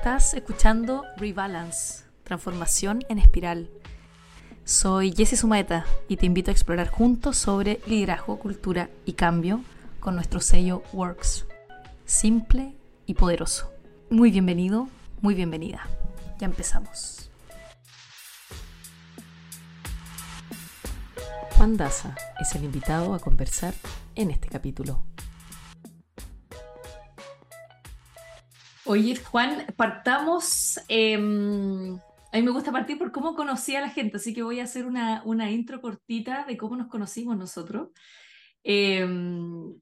Estás escuchando Rebalance, transformación en espiral. Soy Jessie Sumaeta y te invito a explorar juntos sobre liderazgo, cultura y cambio con nuestro sello Works. Simple y poderoso. Muy bienvenido, muy bienvenida. Ya empezamos. Juan Daza es el invitado a conversar en este capítulo. Oye, Juan, partamos. Em, a mí me gusta partir por cómo conocí a la gente, así que voy a hacer una, una intro cortita de cómo nos conocimos nosotros. Em,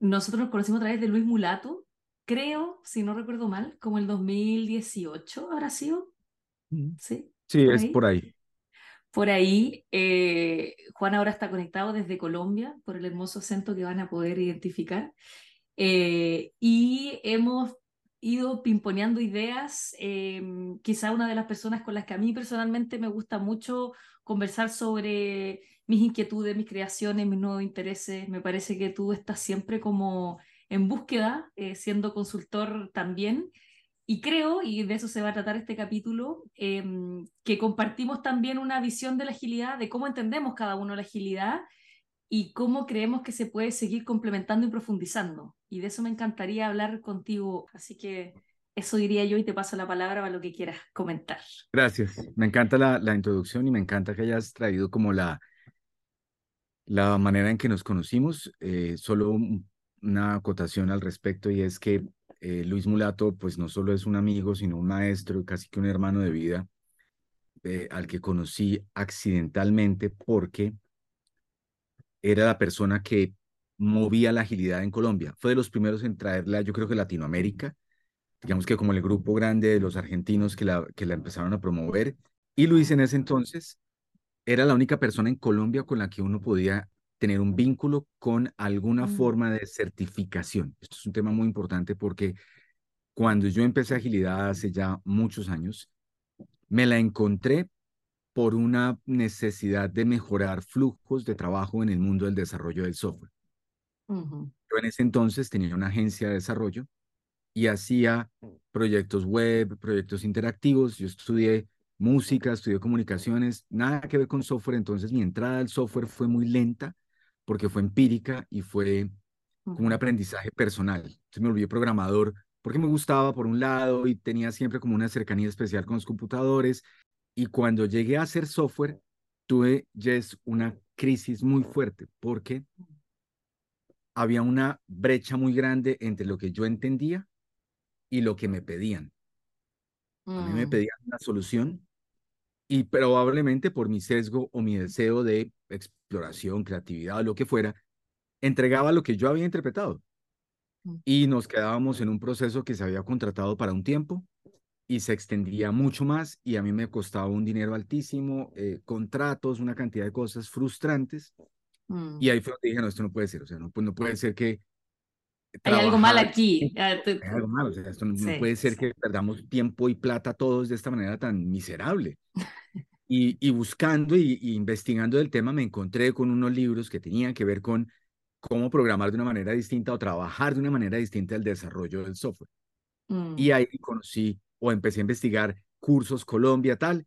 nosotros nos conocimos a través de Luis Mulato, creo, si no recuerdo mal, como el 2018 habrá sido. Sí, sí es por ahí. Por ahí, eh, Juan ahora está conectado desde Colombia por el hermoso acento que van a poder identificar. Eh, y hemos ido pimponeando ideas. Em, quizá una de las personas con las que a mí personalmente me gusta mucho conversar sobre mis inquietudes, mis creaciones, mis nuevos intereses. Me parece que tú estás siempre como en búsqueda, eh, siendo consultor también. Y creo, y de eso se va a tratar este capítulo, em, que compartimos también una visión de la agilidad, de cómo entendemos cada uno la agilidad y cómo creemos que se puede seguir complementando y profundizando. Y de eso me encantaría hablar contigo. Así que eso diría yo y te paso la palabra para lo que quieras comentar. Gracias. Me encanta la, la introducción y me encanta que hayas traído como la, la manera en que nos conocimos. Eh, solo una acotación al respecto y es que eh, Luis Mulato pues no solo es un amigo, sino un maestro, casi que un hermano de vida, eh, al que conocí accidentalmente porque era la persona que movía la agilidad en Colombia. Fue de los primeros en traerla, yo creo que Latinoamérica, digamos que como el grupo grande de los argentinos que la, que la empezaron a promover. Y Luis en ese entonces era la única persona en Colombia con la que uno podía tener un vínculo con alguna mm. forma de certificación. Esto es un tema muy importante porque cuando yo empecé agilidad hace ya muchos años, me la encontré por una necesidad de mejorar flujos de trabajo en el mundo del desarrollo del software. Yo en ese entonces tenía una agencia de desarrollo y hacía proyectos web, proyectos interactivos. Yo estudié música, estudié comunicaciones, nada que ver con software. Entonces mi entrada al software fue muy lenta porque fue empírica y fue como un aprendizaje personal. Entonces me volví programador porque me gustaba por un lado y tenía siempre como una cercanía especial con los computadores y cuando llegué a hacer software, tuve, Jess, una crisis muy fuerte porque había una brecha muy grande entre lo que yo entendía y lo que me pedían. A mí me mm. pedían una solución y probablemente por mi sesgo o mi deseo de exploración, creatividad o lo que fuera, entregaba lo que yo había interpretado. Mm. Y nos quedábamos en un proceso que se había contratado para un tiempo y se extendía mucho más y a mí me costaba un dinero altísimo, eh, contratos, una cantidad de cosas frustrantes. Mm. Y ahí fue donde dije, no, esto no puede ser, o sea, no, pues no puede ser que... Hay algo mal aquí. Hay algo mal, o sea, esto no, puede ser que perdamos tiempo y plata todos de esta manera tan miserable. y, y buscando y, investigando el tema me encontré con unos libros que tenían que ver con cómo programar de una manera distinta o trabajar de una manera distinta el desarrollo del software. Mm. Y ahí conocí o empecé a investigar cursos Colombia, tal,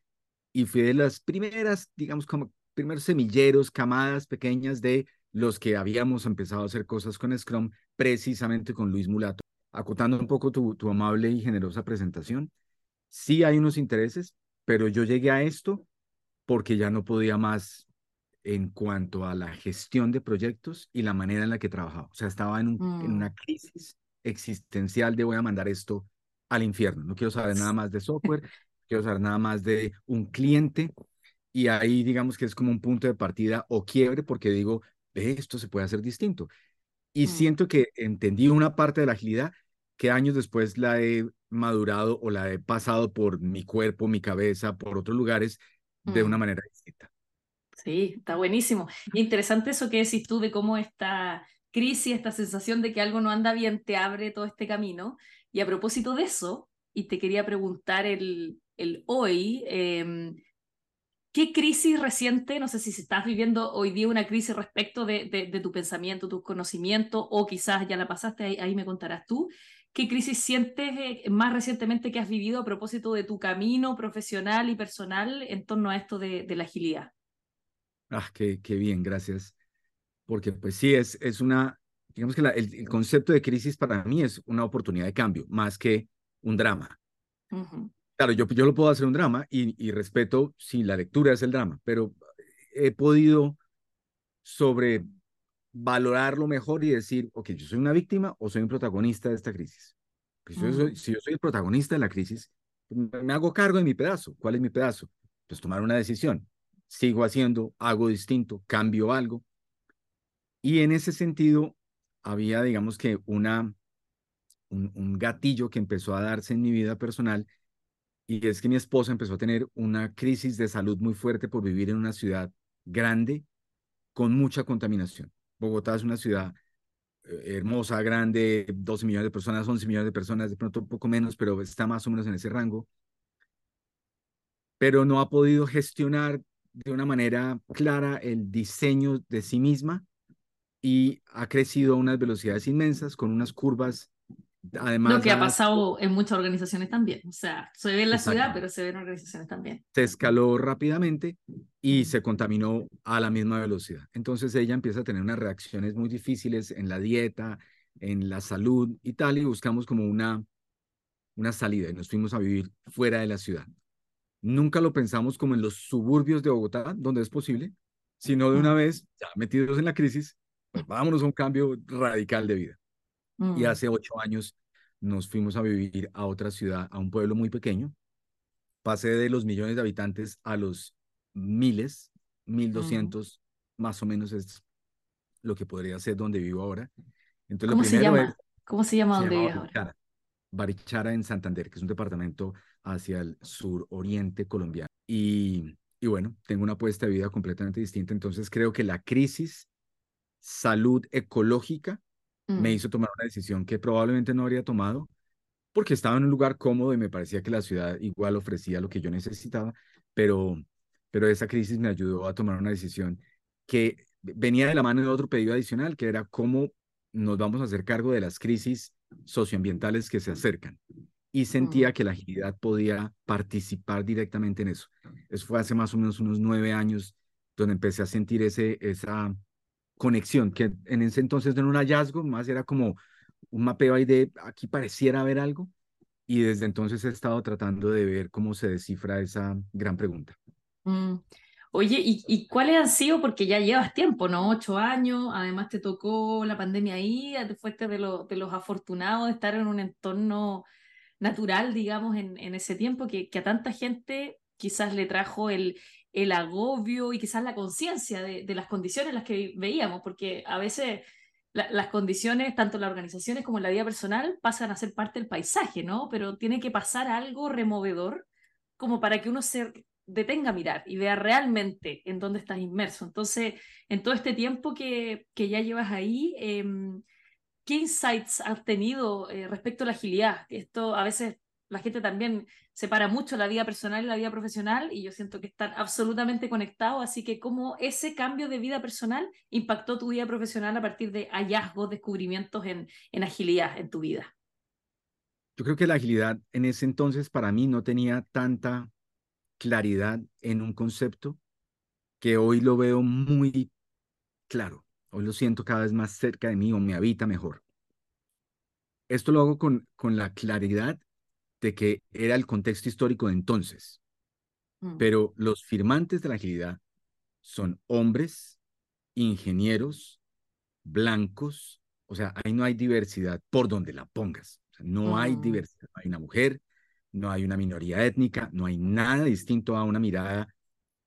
y fui de las primeras, digamos, como primeros semilleros, camadas pequeñas de los que habíamos empezado a hacer cosas con Scrum, precisamente con Luis Mulato. Acotando un poco tu, tu amable y generosa presentación, sí hay unos intereses, pero yo llegué a esto porque ya no podía más en cuanto a la gestión de proyectos y la manera en la que trabajaba. O sea, estaba en, un, en mm. una crisis existencial de voy a mandar esto al infierno. No quiero saber nada más de software, quiero saber nada más de un cliente. Y ahí digamos que es como un punto de partida o quiebre porque digo, esto se puede hacer distinto. Y mm. siento que entendí una parte de la agilidad que años después la he madurado o la he pasado por mi cuerpo, mi cabeza, por otros lugares de una mm. manera distinta. Sí, está buenísimo. Interesante eso que decís tú de cómo esta crisis, esta sensación de que algo no anda bien, te abre todo este camino. Y a propósito de eso, y te quería preguntar el, el hoy, em, ¿qué crisis reciente, no sé si estás viviendo hoy día una crisis respecto de, de, tu pensamiento, tus conocimientos, o quizás ya la pasaste, ahí, me contarás tú, ¿qué crisis sientes eh, más recientemente que has vivido a propósito de tu camino profesional y personal en torno a esto de, de la agilidad? Ah, qué, qué bien, gracias. Porque pues sí, es, es una, digamos que la, el, el, concepto de crisis para mí es una oportunidad de cambio, más que un drama. Uh -huh. Claro, yo, yo lo puedo hacer un drama y, y respeto si la lectura es el drama, pero he podido sobre valorarlo mejor y decir, ok, yo soy una víctima o soy un protagonista de esta crisis. Pues yo soy, si yo soy el protagonista de la crisis, me hago cargo de mi pedazo. ¿Cuál es mi pedazo? Pues tomar una decisión. Sigo haciendo, hago distinto, cambio algo. Y en ese sentido, había, digamos que, una, un, un gatillo que empezó a darse en mi vida personal y es que mi esposa empezó a tener una crisis de salud muy fuerte por vivir en una ciudad grande con mucha contaminación. Bogotá es una ciudad hermosa, grande, 12 millones de personas, 11 millones de personas, de pronto un poco menos, pero está más o menos en ese rango. Pero no ha podido gestionar de una manera clara el diseño de sí misma y ha crecido a unas velocidades inmensas con unas curvas Además, lo que ha pasado en muchas organizaciones también. O sea, se ve en la ciudad, pero se ve en organizaciones también. Se escaló rápidamente y se contaminó a la misma velocidad. Entonces ella empieza a tener unas reacciones muy difíciles en la dieta, en la salud y tal, y buscamos como una, una salida y nos fuimos a vivir fuera de la ciudad. Nunca lo pensamos como en los suburbios de Bogotá, donde es posible, sino de una vez, ya metidos en la crisis, pues vámonos a un cambio radical de vida. Y hace ocho años nos fuimos a vivir a otra ciudad, a un pueblo muy pequeño. Pasé de los millones de habitantes a los miles, mil doscientos, más o menos es lo que podría ser donde vivo ahora. Entonces, ¿Cómo, se llama? Es, ¿Cómo se llama donde vives ahora? Barichara en Santander, que es un departamento hacia el suroriente colombiano. Y, y bueno, tengo una apuesta de vida completamente distinta. Entonces creo que la crisis salud ecológica me hizo tomar una decisión que probablemente no habría tomado porque estaba en un lugar cómodo y me parecía que la ciudad igual ofrecía lo que yo necesitaba, pero, pero esa crisis me ayudó a tomar una decisión que venía de la mano de otro pedido adicional, que era cómo nos vamos a hacer cargo de las crisis socioambientales que se acercan. Y sentía que la agilidad podía participar directamente en eso. Eso fue hace más o menos unos nueve años donde empecé a sentir ese, esa, conexión, que en ese entonces no era un hallazgo, más era como un mapeo ahí de aquí pareciera haber algo, y desde entonces he estado tratando de ver cómo se descifra esa gran pregunta. Mm. Oye, ¿y, ¿y, cuáles han sido? Porque ya llevas tiempo, ¿no? Ocho años, además te tocó la pandemia ahí, te fuiste de, lo, de los afortunados de estar en un entorno natural, digamos, en, en ese tiempo que a tanta gente quizás le trajo el, el agobio y quizás la conciencia de, las condiciones en las que veíamos, porque a veces la, las condiciones, tanto en las organizaciones como en la vida personal, pasan a ser parte del paisaje, ¿no? Pero tiene que pasar algo removedor como para que uno se detenga a mirar y vea realmente en dónde estás inmerso. Entonces, en todo este tiempo que, que ya llevas ahí, eh, ¿qué insights has tenido eh, respecto a la agilidad? Esto a veces la gente también separa mucho la vida personal y la vida profesional y yo siento que están absolutamente conectados, así que cómo ese cambio de vida personal impactó tu vida profesional a partir de hallazgos, descubrimientos en, en agilidad en tu vida. Yo creo que la agilidad en ese entonces para mí no tenía tanta claridad en un concepto que hoy lo veo muy claro. Hoy lo siento cada vez más cerca de mí o me habita mejor. Esto lo hago con, con la claridad de que era el contexto histórico de entonces. Mm. Pero los firmantes de la agilidad son hombres, ingenieros, blancos, o sea, ahí no hay diversidad por donde la pongas. O sea, no mm. hay diversidad, no hay una mujer, no hay una minoría étnica, no hay nada distinto a una mirada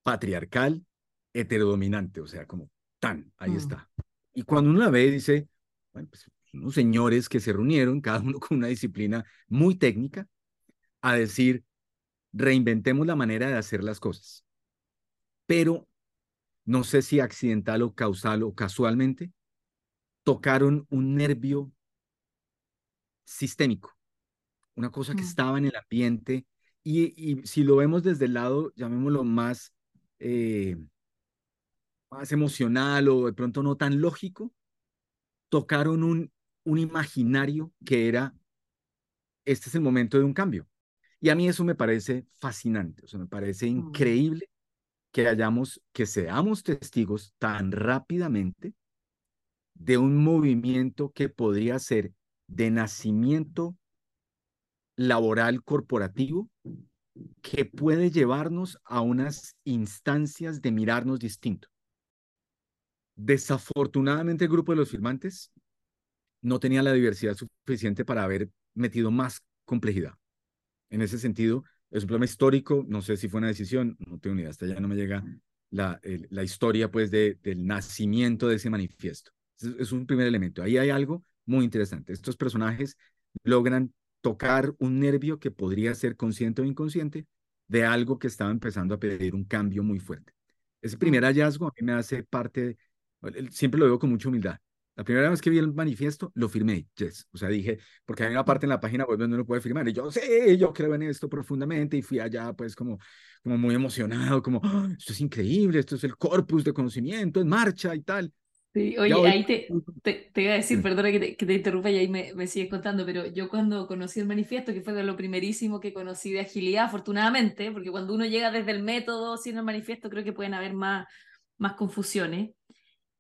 patriarcal, heterodominante, o sea, como tan, ahí mm. está. Y cuando uno la ve, dice, bueno, pues unos señores que se reunieron, cada uno con una disciplina muy técnica, a decir, reinventemos la manera de hacer las cosas. Pero no sé si accidental o causal o casualmente, tocaron un nervio sistémico, una cosa que mm. estaba en el ambiente y, y, si lo vemos desde el lado, llamémoslo más, eh, más emocional o de pronto no tan lógico, tocaron un, un imaginario que era este es el momento de un cambio. Y a mí eso me parece fascinante, o sea, me parece Mm. increíble que hayamos, que seamos testigos tan rápidamente de un movimiento que podría ser de nacimiento laboral corporativo que puede llevarnos a unas instancias de mirarnos distinto. Desafortunadamente el grupo de los firmantes no tenía la diversidad suficiente para haber metido más complejidad. En ese sentido, es un problema histórico, no sé si fue una decisión, no tengo ni idea, hasta ya no me llega la, el, la historia pues de, del nacimiento de ese manifiesto. Es, es un primer elemento. Ahí hay algo muy interesante. Estos personajes logran tocar un nervio que podría ser consciente o inconsciente de algo que estaba empezando a pedir un cambio muy fuerte. Ese primer hallazgo a mí me hace parte, siempre lo digo con mucha humildad. La primera vez que vi el manifiesto, lo firmé, yes. O sea, dije, porque hay una parte en la página web donde uno puede firmar. Y yo, sí, yo creo en esto profundamente. Y fui allá, pues, como, como muy emocionado, como, oh, esto es increíble, esto es el corpus de conocimiento en marcha y tal. Sí, oye, hoy... ahí te, te, te, iba a decir, sí. perdona que te, que te, interrumpa y ahí me, me sigues contando, pero yo cuando conocí el manifiesto, que fue de lo primerísimo que conocí de agilidad, afortunadamente, porque cuando uno llega desde el método sin el manifiesto, creo que pueden haber más, más confusiones.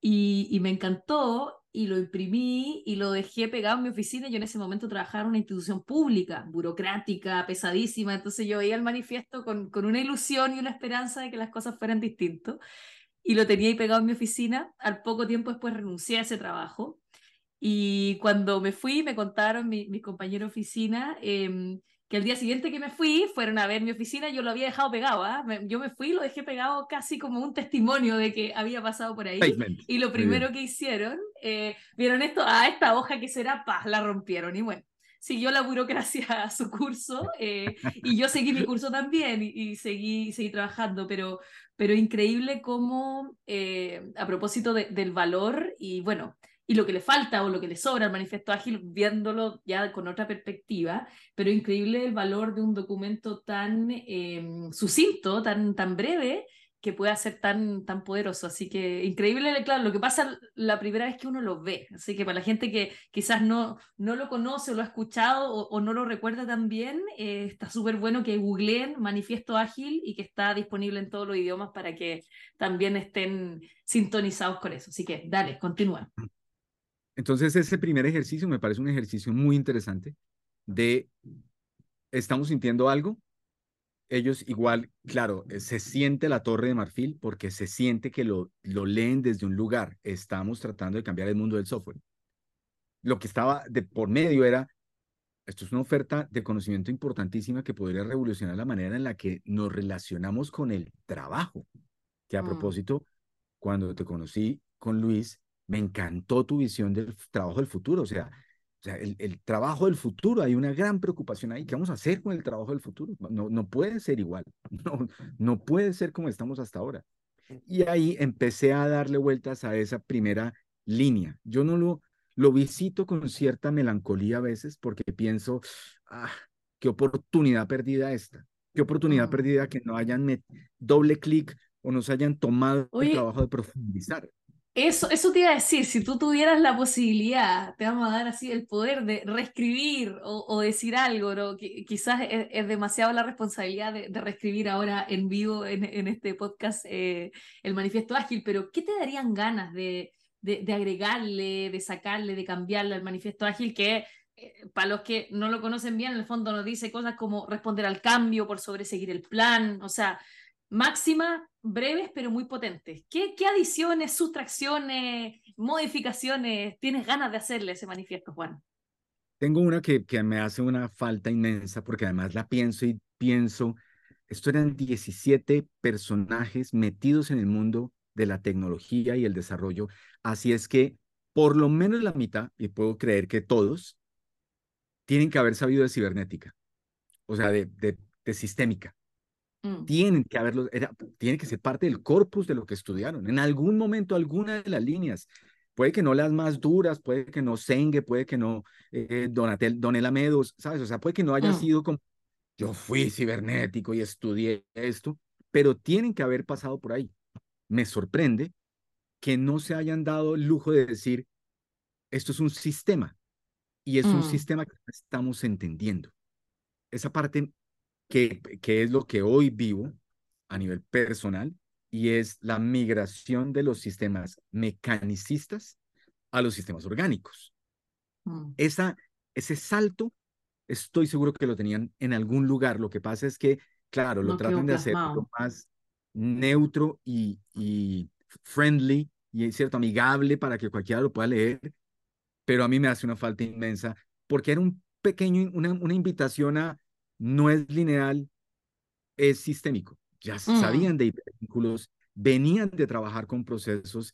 Y, y, me encantó y lo imprimí y lo dejé pegado en mi oficina. Yo en ese momento trabajaba en una institución pública, burocrática, pesadísima. Entonces yo veía el manifiesto con, con una ilusión y una esperanza de que las cosas fueran distintas. Y lo tenía ahí pegado en mi oficina. Al poco tiempo después renuncié a ese trabajo. Y cuando me fui, me contaron mis mi compañeros de oficina eh, que el día siguiente que me fui, fueron a ver mi oficina, yo lo había dejado pegado, ¿eh? yo me fui y lo dejé pegado casi como un testimonio de que había pasado por ahí. Statement. Y lo primero que hicieron, eh, vieron esto, ah, esta hoja que será, paz, la rompieron. Y bueno, siguió la burocracia a su curso eh, y yo seguí mi curso también y, y seguí, seguí trabajando, pero, pero increíble cómo, eh, a propósito de, del valor y bueno, y lo que le falta o lo que le sobra al manifiesto ágil, viéndolo ya con otra perspectiva, pero increíble el valor de un documento tan eh, sucinto, tan, tan breve, que pueda ser tan, tan poderoso. Así que increíble, claro, lo que pasa la primera vez que uno lo ve. Así que para la gente que quizás no, no lo conoce o lo ha escuchado o, o no lo recuerda tan bien, eh, está súper bueno que googleen Manifiesto Ágil y que está disponible en todos los idiomas para que también estén sintonizados con eso. Así que dale, continúa. Entonces, ese primer ejercicio me parece un ejercicio muy interesante de, estamos sintiendo algo, ellos igual, claro, se siente la torre de marfil porque se siente que lo, lo leen desde un lugar, estamos tratando de cambiar el mundo del software. Lo que estaba de por medio era, esto es una oferta de conocimiento importantísima que podría revolucionar la manera en la que nos relacionamos con el trabajo. Que a mm. propósito, cuando te conocí con Luis, me encantó tu visión del trabajo del futuro, o sea, o sea el, el, trabajo del futuro, hay una gran preocupación ahí, ¿qué vamos a hacer con el trabajo del futuro? No, no puede ser igual, no, no puede ser como estamos hasta ahora. Y ahí empecé a darle vueltas a esa primera línea. Yo no lo, lo visito con cierta melancolía a veces porque pienso, ah, qué oportunidad perdida esta, qué oportunidad perdida que no hayan doble clic o nos hayan tomado Oye, el trabajo de profundizar. Eso, eso te iba a decir, si tú tuvieras la posibilidad, te vamos a dar así el poder de reescribir o, decir algo, ¿no? Qui- quizás es, es demasiado la responsabilidad de, reescribir ahora en vivo en, en este podcast eh, el manifiesto ágil, pero ¿qué te darían ganas de, de, de agregarle, de sacarle, de cambiarle al manifiesto ágil que... eh, Para los que no lo conocen bien, en el fondo nos dice cosas como responder al cambio por sobreseguir el plan, o sea, máximas breves pero muy potentes. ¿Qué, adiciones, sustracciones, modificaciones tienes ganas de hacerle a ese manifiesto, Juan? Tengo una que, me hace una falta inmensa porque además la pienso y pienso, esto eran 17 personajes metidos en el mundo de la tecnología y el desarrollo, así es que por lo menos la mitad, y puedo creer que todos, tienen que haber sabido de cibernética, o sea, de sistémica. Mm, Tienen que haberlo, era, tiene que ser parte del corpus de lo que estudiaron. En algún momento, alguna de las líneas, puede que no las más duras, puede que no Senge, puede que no eh, Donatel, Donela Medos, ¿sabes? O sea, puede que no haya mm, sido como yo fui cibernético y estudié esto, pero tienen que haber pasado por ahí. Me sorprende que no se hayan dado el lujo de decir, esto es un sistema y es un mm, sistema que estamos entendiendo. esa parte que, que es lo que hoy vivo a nivel personal y es la migración de los sistemas mecanicistas a los sistemas orgánicos. Mm. Esa, ese salto, estoy seguro que lo tenían en algún lugar. Lo que pasa es que, claro, lo tratan de hacer lo más neutro y, y friendly y es cierto, amigable para que cualquiera lo pueda leer, pero a mí me hace una falta inmensa porque era un pequeño, una, una invitación a no es lineal, es sistémico. Ya mm. sabían de hipervínculos, venían de trabajar con procesos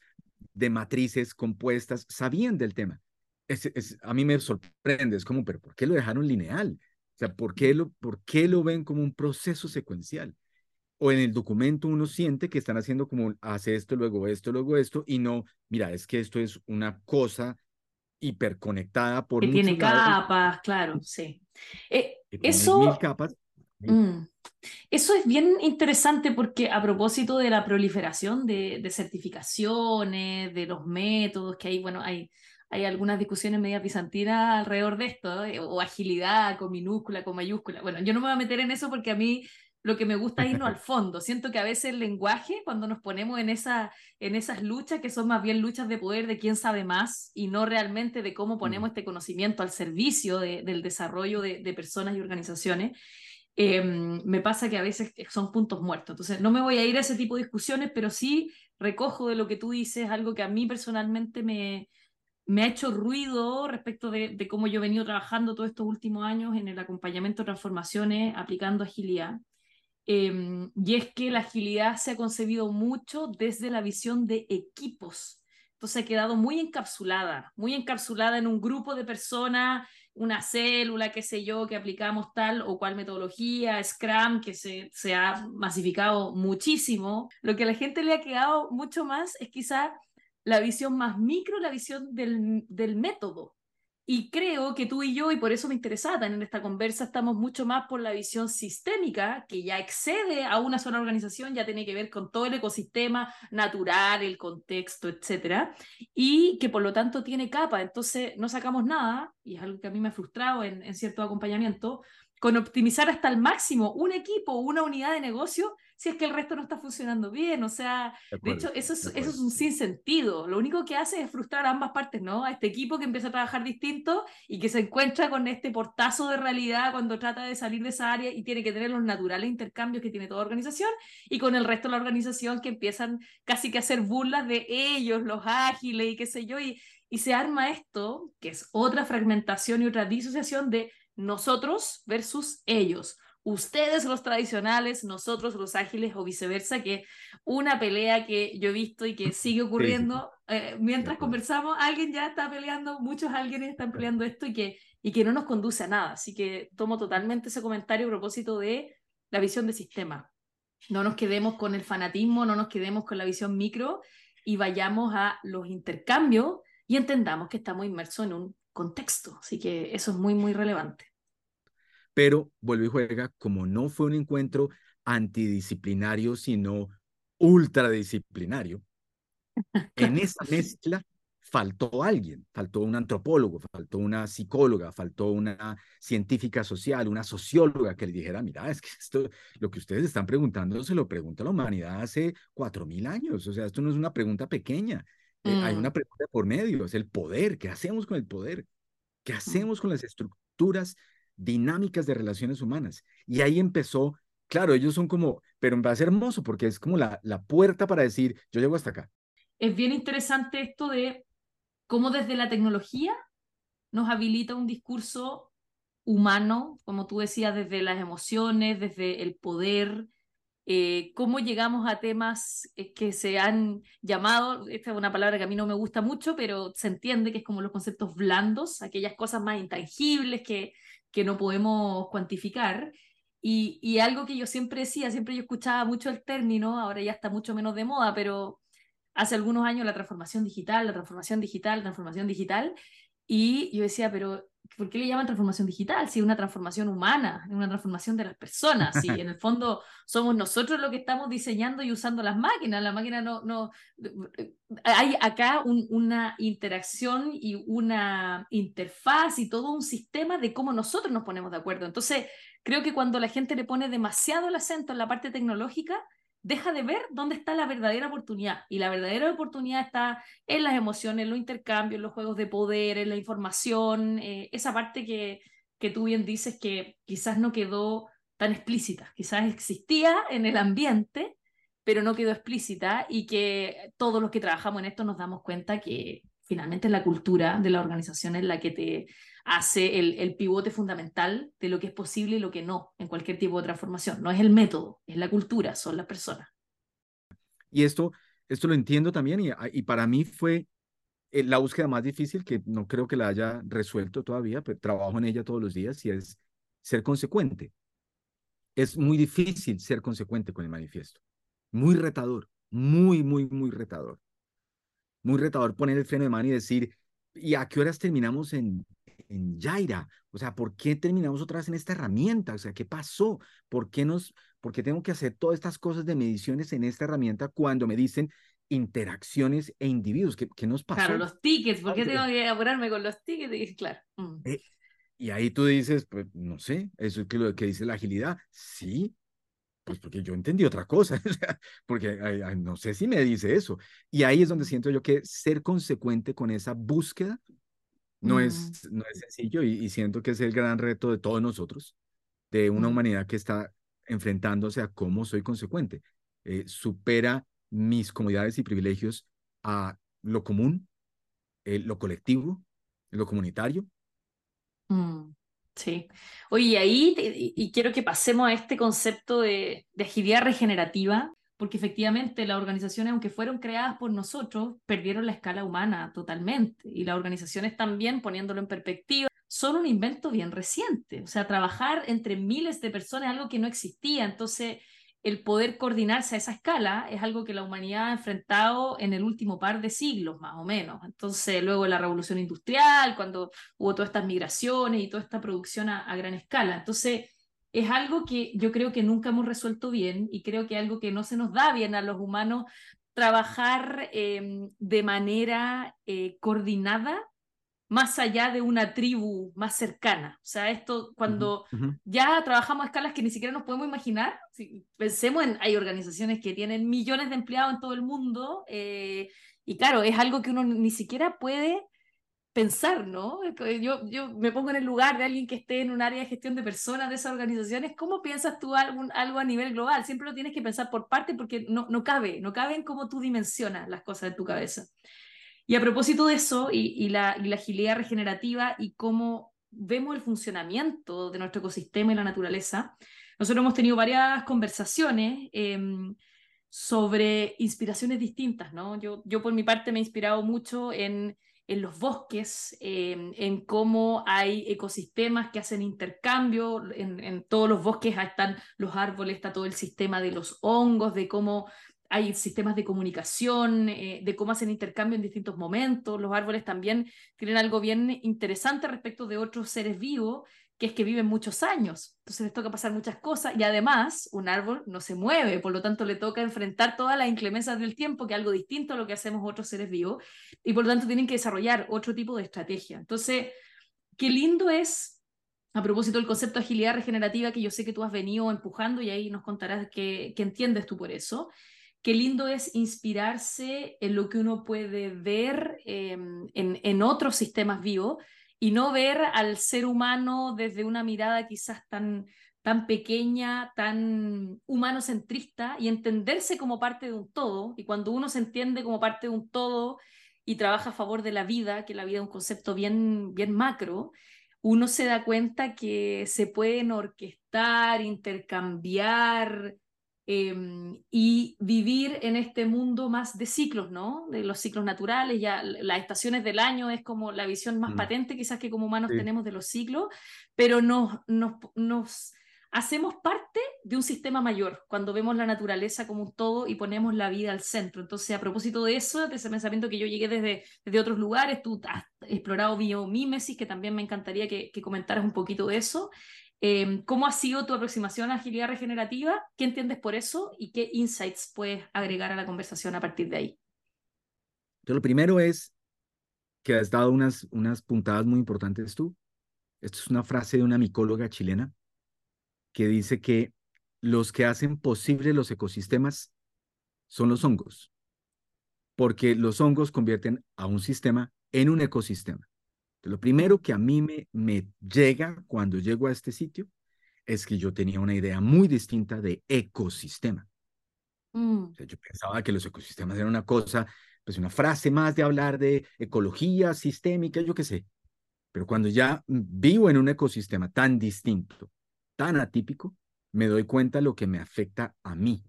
de matrices compuestas, sabían del tema. Es, es, a mí me sorprende, es como, pero ¿por qué lo dejaron lineal? O sea, ¿por qué lo, por qué lo ven como un proceso secuencial? o en el documento uno siente que están haciendo como hace esto, luego esto, luego esto, y no, mira, es que esto es una cosa hiperconectada por que tiene capas, claro, sí. Eh, eso, capas. Mm, eso es bien interesante porque a propósito de la proliferación de, de, certificaciones, de los métodos, que hay, bueno, hay, hay algunas discusiones media bizantinas alrededor de esto, eh, o agilidad con minúscula, con mayúscula. Bueno, yo no me voy a meter en eso porque a mí lo que me gusta es irnos al fondo. Siento que a veces el lenguaje, cuando nos ponemos en, esa, en esas luchas, que son más bien luchas de poder de quién sabe más y no realmente de cómo ponemos mm. este conocimiento al servicio del desarrollo de, personas y organizaciones, em, me pasa que a veces son puntos muertos. Entonces, no me voy a ir a ese tipo de discusiones, pero sí recojo de lo que tú dices algo que a mí personalmente me, me ha hecho ruido respecto de, de, cómo yo he venido trabajando todos estos últimos años en el acompañamiento de transformaciones aplicando agilidad. Em, y es que la agilidad se ha concebido mucho desde la visión de equipos. Entonces ha quedado muy encapsulada, muy encapsulada en un grupo de personas, una célula, qué sé yo, que aplicamos tal o cual metodología, Scrum, que se, ha masificado muchísimo. Lo que a la gente le ha quedado mucho más es quizá la visión más micro, la visión del, del método. Y creo que tú y yo, y por eso me interesaba en esta conversa, estamos mucho más por la visión sistémica, que ya excede a una sola organización, ya tiene que ver con todo el ecosistema natural, el contexto, etcétera, y que por lo tanto tiene capa. Entonces no sacamos nada, y es algo que a mí me ha frustrado en, en cierto acompañamiento, con optimizar hasta el máximo un equipo, una unidad de negocio, si es que el resto no está funcionando bien. O sea, de, hecho, eso es, eso es un sinsentido. Lo único que hace es frustrar a ambas partes, ¿no? A este equipo que empieza a trabajar distinto y que se encuentra con este portazo de realidad cuando trata de salir de esa área y tiene que tener los naturales intercambios que tiene toda organización, y con el resto de la organización que empiezan casi que a hacer burlas de ellos, los ágiles y qué sé yo, y, y se arma esto, que es otra fragmentación y otra disociación de nosotros versus ellos. Ustedes los tradicionales, nosotros los ágiles o viceversa, que una pelea que yo he visto y que sigue ocurriendo. Eh, mientras conversamos, alguien ya está peleando, muchos alguien están peleando esto y que, y que no nos conduce a nada. Así que tomo totalmente ese comentario a propósito de la visión de sistema. No nos quedemos con el fanatismo, no nos quedemos con la visión micro y vayamos a los intercambios y entendamos que estamos inmersos en un contexto. Así que eso es muy, muy relevante. Pero vuelve y juega, como no fue un encuentro antidisciplinario, sino ultradisciplinario, en esa mezcla faltó alguien, faltó un antropólogo, faltó una psicóloga, faltó una científica social, una socióloga que le dijera, mira, es que esto, lo que ustedes están preguntando se lo pregunta la humanidad hace cuatro mil años, o sea, esto no es una pregunta pequeña, eh, hay mm. una pregunta por medio, es el poder. ¿Qué hacemos con el poder? ¿Qué mm. hacemos con las estructuras dinámicas de relaciones humanas? Y ahí empezó, claro, ellos son como, pero me a ser hermoso porque es como la, la puerta para decir, yo llego hasta acá. Es bien interesante esto de cómo desde la tecnología nos habilita un discurso humano, como tú decías, desde las emociones, desde el poder, eh, cómo llegamos a temas eh, que se han llamado, esta es una palabra que a mí no me gusta mucho, pero se entiende que es como los conceptos blandos, aquellas cosas más intangibles que, que no podemos cuantificar. Y, y algo que yo siempre decía, siempre yo escuchaba mucho el término, ahora ya está mucho menos de moda, pero hace algunos años la transformación digital, la transformación digital, transformación digital, y yo decía, pero ¿por qué le llaman transformación digital? Si es una transformación humana, es una transformación de las personas, si en el fondo somos nosotros los que estamos diseñando y usando las máquinas, la máquina no, no, hay acá una interacción y una interfaz y todo un sistema de cómo nosotros nos ponemos de acuerdo. Entonces, creo que cuando la gente le pone demasiado el acento en la parte tecnológica, deja de ver dónde está la verdadera oportunidad. Y la verdadera oportunidad está en las emociones, en los intercambios, en los juegos de poder, en la información, eh, esa parte que, que tú bien dices que quizás no quedó tan explícita, quizás existía en el ambiente, pero no quedó explícita y que todos los que trabajamos en esto nos damos cuenta que finalmente es la cultura de la organización en la que te hace el, el, pivote fundamental de lo que es posible y lo que no en cualquier tipo de transformación. No es el método, es la cultura, son las personas. Y esto, esto lo entiendo también y, y para mí fue eh, la búsqueda más difícil que no creo que la haya resuelto todavía, pero trabajo en ella todos los días y es ser consecuente. Es muy difícil ser consecuente con el manifiesto. Muy retador, muy, muy, muy retador. Muy retador poner el freno de mano y decir, ¿y a qué horas terminamos en, en Jaira. O sea, ¿por qué terminamos otra vez en esta herramienta? O sea, ¿qué pasó? ¿Por qué, nos, por qué tengo que hacer todas estas cosas de mediciones en esta herramienta cuando me dicen interacciones e individuos? ¿Qué, qué nos pasó? Claro, los tickets, ¿por qué tengo que apurarme con los tickets? Claro. Mm. Eh, y ahí tú dices, pues no sé, eso es lo que dice la agilidad. Sí, pues porque yo entendí otra cosa, porque no sé si me dice eso. Y ahí es donde siento yo que ser consecuente con esa búsqueda no, es, no es sencillo y, siento que es el gran reto de todos nosotros, de una humanidad que está enfrentándose a cómo soy consecuente. Eh, supera mis comodidades y privilegios a lo común, eh, lo colectivo, lo comunitario. Mm, sí. Oye, ahí y, quiero que pasemos a este concepto de, de agilidad regenerativa, porque efectivamente las organizaciones, aunque fueron creadas por nosotros, perdieron la escala humana totalmente. Y las organizaciones también, poniéndolo en perspectiva, son un invento bien reciente. O sea, trabajar entre miles de personas es algo que no existía. Entonces, el poder coordinarse a esa escala es algo que la humanidad ha enfrentado en el último par de siglos, más o menos. Entonces, luego la revolución industrial, cuando hubo todas estas migraciones y toda esta producción a, a gran escala. Entonces, es algo que yo creo que nunca hemos resuelto bien y creo que es algo que no se nos da bien a los humanos trabajar em, de manera eh, coordinada más allá de una tribu más cercana. O sea, esto cuando ya trabajamos a escalas que ni siquiera nos podemos imaginar, si pensemos en, hay organizaciones que tienen millones de empleados en todo el mundo, eh, y claro, es algo que uno ni siquiera puede pensar, ¿no? Yo, yo me pongo en el lugar de alguien que esté en un área de gestión de personas de esas organizaciones. ¿Cómo piensas tú algo, algo a nivel global? Siempre lo tienes que pensar por parte porque no, no cabe, no cabe en cómo tú dimensionas las cosas en tu cabeza. Y a propósito de eso y, y, la, y la agilidad regenerativa y cómo vemos el funcionamiento de nuestro ecosistema y la naturaleza, nosotros hemos tenido varias conversaciones eh, sobre inspiraciones distintas, ¿no? Yo, yo por mi parte me he inspirado mucho en en los bosques, en cómo hay ecosistemas que hacen intercambio, en, todos los bosques están los árboles, está todo el sistema de los hongos, de cómo hay sistemas de comunicación, eh, de cómo hacen intercambio en distintos momentos. Los árboles también tienen algo bien interesante respecto de otros seres vivos que es que viven muchos años, entonces les toca pasar muchas cosas y además un árbol no se mueve, por lo tanto le toca enfrentar todas las inclemencias del tiempo, que es algo distinto a lo que hacemos otros seres vivos, y por lo tanto tienen que desarrollar otro tipo de estrategia. Entonces, qué lindo es, a propósito del concepto de agilidad regenerativa, que yo sé que tú has venido empujando y ahí nos contarás qué, entiendes tú por eso, qué lindo es inspirarse en lo que uno puede ver em, en, en otros sistemas vivos y no ver al ser humano desde una mirada quizás tan, tan pequeña, tan humano-centrista y entenderse como parte de un todo. Y cuando uno se entiende como parte de un todo y trabaja a favor de la vida, que la vida es un concepto bien, bien macro, uno se da cuenta que se pueden orquestar, intercambiar, Em, y vivir en este mundo más de ciclos, ¿no? De los ciclos naturales, ya las estaciones del año es como la visión más mm. patente quizás que como humanos tenemos de los ciclos, pero nos, nos, nos hacemos parte de un sistema mayor cuando vemos la naturaleza como un todo y ponemos la vida al centro. Entonces, a propósito de eso, de ese pensamiento que yo llegué desde, desde otros lugares, tú has explorado biomímesis, que también me encantaría que, que comentaras un poquito de eso. Eh, ¿Cómo ha sido tu aproximación a agilidad regenerativa? ¿Qué entiendes por eso? ¿Y qué insights puedes agregar a la conversación a partir de ahí? Lo primero es que has dado unas, unas puntadas muy importantes tú. Esto es una frase de una micóloga chilena que dice que los que hacen posible los ecosistemas son los hongos, porque los hongos convierten a un sistema en un ecosistema. Lo primero que a mí me, me llega cuando llego a este sitio es que yo tenía una idea muy distinta de ecosistema. Mm. yo pensaba que los ecosistemas eran una cosa, pues una frase más de hablar de ecología sistémica, yo qué sé. Pero cuando ya vivo en un ecosistema tan distinto, tan atípico, me doy cuenta de lo que me afecta a mí.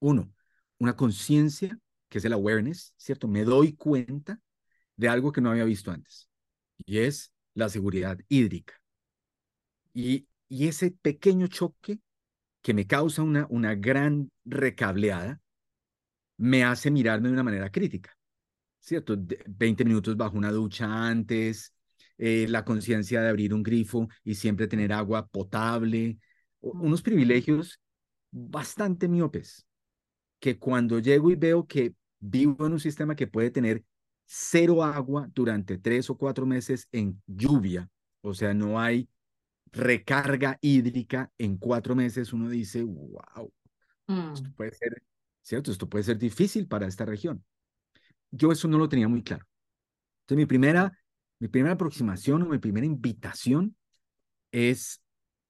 Uno, una conciencia, que es el awareness, ¿cierto? Me doy cuenta de algo que no había visto antes, y es la seguridad hídrica. Y, y ese pequeño choque que me causa una, una gran recableada, me hace mirarme de una manera crítica, ¿cierto? 20 minutos bajo una ducha antes, eh, la conciencia de abrir un grifo y siempre tener agua potable, unos privilegios bastante miopes, que cuando llego y veo que vivo en un sistema que puede tener cero agua durante tres o cuatro meses en lluvia, o sea, no hay recarga hídrica en cuatro meses, uno dice, wow, esto mm. puede ser, ¿cierto? Esto puede ser difícil para esta región. Yo eso no lo tenía muy claro. Entonces, mi primera mi primera aproximación o mi primera invitación es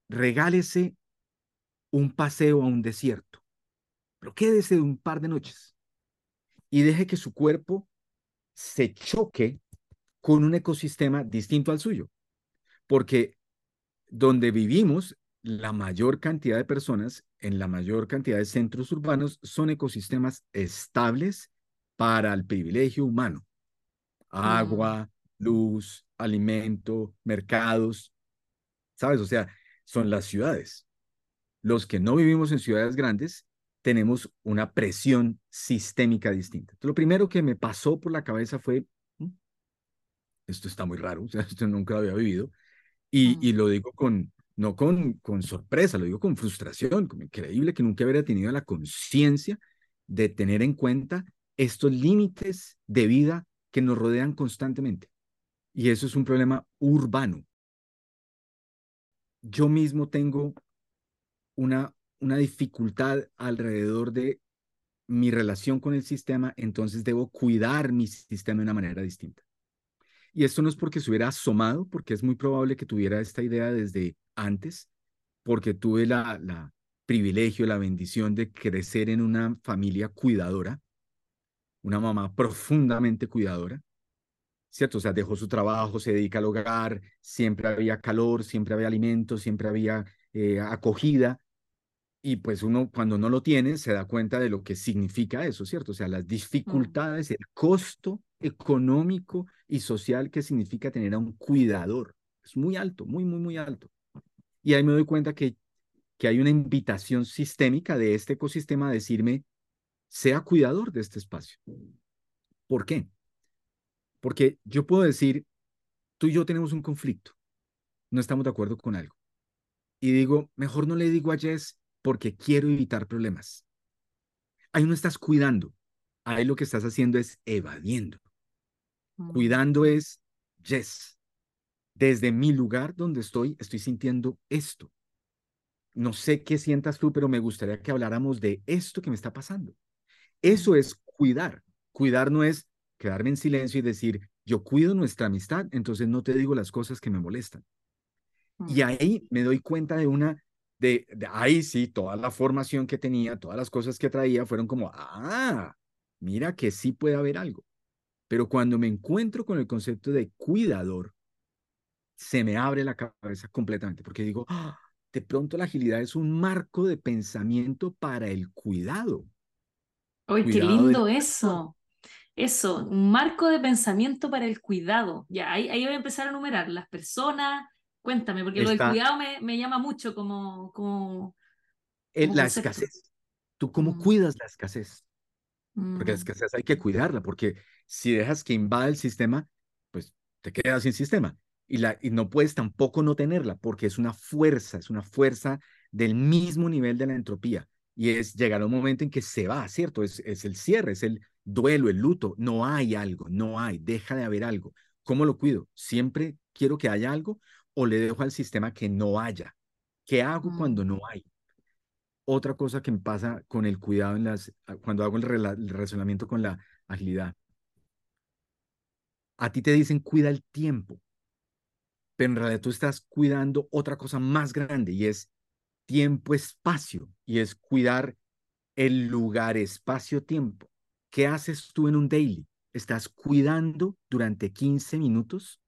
regálese un paseo a un desierto, pero quédese un par de noches y deje que su cuerpo se choque con un ecosistema distinto al suyo, porque donde vivimos, la mayor cantidad de personas en la mayor cantidad de centros urbanos son ecosistemas estables para el privilegio humano. Agua, luz, alimento, mercados, ¿sabes? O sea, son las ciudades. Los que no vivimos en ciudades grandes tenemos una presión sistémica distinta. lo primero que me pasó por la cabeza fue, mm, esto está muy raro, o sea, esto nunca había vivido, y, y lo digo con, no con, con sorpresa, lo digo con frustración, como increíble que nunca hubiera tenido la conciencia de tener en cuenta estos límites de vida que nos rodean constantemente. Y eso es un problema urbano. Yo mismo tengo una, una dificultad alrededor de mi relación con el sistema, entonces debo cuidar mi sistema de una manera distinta. Y esto no es porque se hubiera asomado, porque es muy probable que tuviera esta idea desde antes, porque tuve la, la privilegio, la bendición de crecer en una familia cuidadora, una mamá profundamente cuidadora, ¿cierto? O sea, dejó su trabajo, se dedica al hogar, siempre había calor, siempre había alimento, siempre había eh, acogida. Y pues uno cuando no lo tiene se da cuenta de lo que significa eso, ¿cierto? O sea, las mm. dificultades, el costo económico y social que significa tener a un cuidador. Es muy alto, muy, muy, muy alto. Y ahí me doy cuenta que, que hay una invitación sistémica de este ecosistema a decirme, sea cuidador de este espacio. ¿Por qué? Porque yo puedo decir, tú y yo tenemos un conflicto, no estamos de acuerdo con algo. Y digo, mejor no le digo a Jess porque quiero evitar problemas. Ahí no estás cuidando, ahí lo que estás haciendo es evadiendo. Mm. Cuidando es, Jess, desde mi lugar donde estoy, estoy sintiendo esto. No sé qué sientas tú, pero me gustaría que habláramos de esto que me está pasando. Eso mm. es cuidar. Cuidar no es quedarme en silencio y decir, yo cuido nuestra amistad, entonces no te digo las cosas que me molestan. Y mm. ahí me doy cuenta de una, de, ahí sí, toda la formación que tenía, todas las cosas que traía fueron como, ah, mira que sí puede haber algo. Pero cuando me encuentro con el concepto de cuidador, se me abre la cabeza completamente, porque digo, ah, de pronto la agilidad es un marco de pensamiento para el cuidado. ¡Uy, qué lindo eso! Eso, un marco de pensamiento para el cuidado. Ya, ahí, ahí voy a empezar a enumerar las personas, Cuéntame, porque lo del cuidado me, me, llama mucho como... como, la escasez. ¿Tú cómo mm. cuidas la escasez? Porque la mm. escasez hay que cuidarla, porque si dejas que invada el sistema, pues te quedas sin sistema. Y, la, y no puedes tampoco no tenerla, porque es una fuerza, es una fuerza del mismo nivel de la entropía. Y es llegar a un momento en que se va, ¿cierto? Es, es el cierre, es el duelo, el luto. No hay algo, no hay, deja de haber algo. ¿Cómo lo cuido? Siempre quiero que haya algo o le dejo al sistema que no haya. ¿Qué hago cuando mm. no hay? Otra cosa que me pasa con el cuidado en las, cuando hago el, el relacionamiento con la agilidad. A ti te dicen cuida el tiempo, pero en realidad tú estás cuidando otra cosa más grande y es tiempo-espacio y es cuidar el lugar, espacio-tiempo. ¿Qué haces tú en un daily? Estás cuidando durante 15 minutos